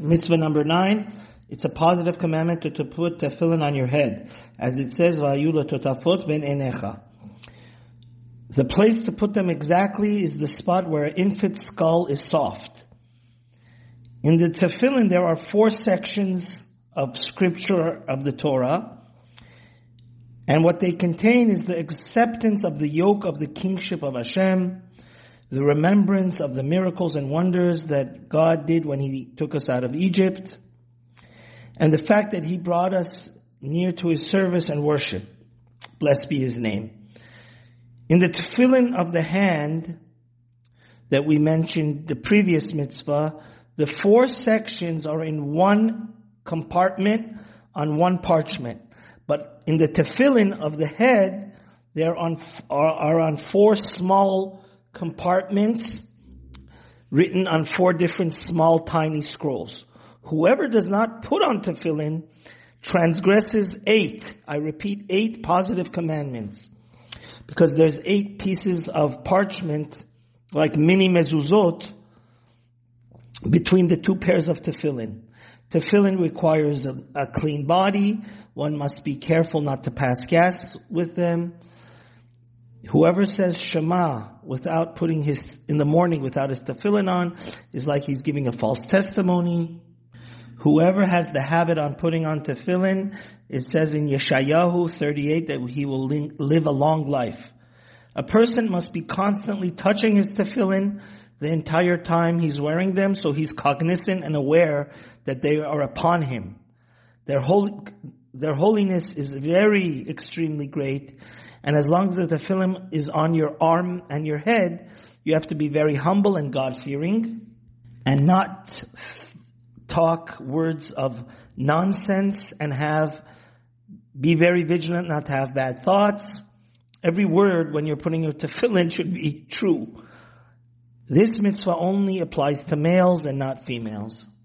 Mitzvah number nine, it's a positive commandment to, to put tefillin on your head. As it says, Vayula totafot ben enecha. The place to put them exactly is the spot where an infant's skull is soft. In the tefillin, there are four sections of scripture of the Torah. And what they contain is the acceptance of the yoke of the kingship of Hashem, the remembrance of the miracles and wonders that God did when He took us out of Egypt, and the fact that He brought us near to His service and worship. Blessed be His name. In the tefillin of the hand that we mentioned, the previous mitzvah, the four sections are in one compartment on one parchment. But in the tefillin of the head, they're on, are, are on four small compartments written on four different small tiny scrolls. Whoever does not put on tefillin transgresses eight, I repeat, eight positive commandments. Because there's eight pieces of parchment, like mini mezuzot, between the two pairs of tefillin. Tefillin requires a, a clean body. One must be careful not to pass gas with them. Whoever says Shema without putting his, in the morning without his tefillin on is like he's giving a false testimony. Whoever has the habit on putting on tefillin, it says in Yeshayahu 38 that he will live a long life. A person must be constantly touching his tefillin the entire time he's wearing them so he's cognizant and aware that they are upon him. Their, hol- their holiness is very extremely great and as long as the tefillin is on your arm and your head, you have to be very humble and God-fearing and not talk words of nonsense and have, be very vigilant not to have bad thoughts. Every word when you're putting your tefillin should be true. This mitzvah only applies to males and not females.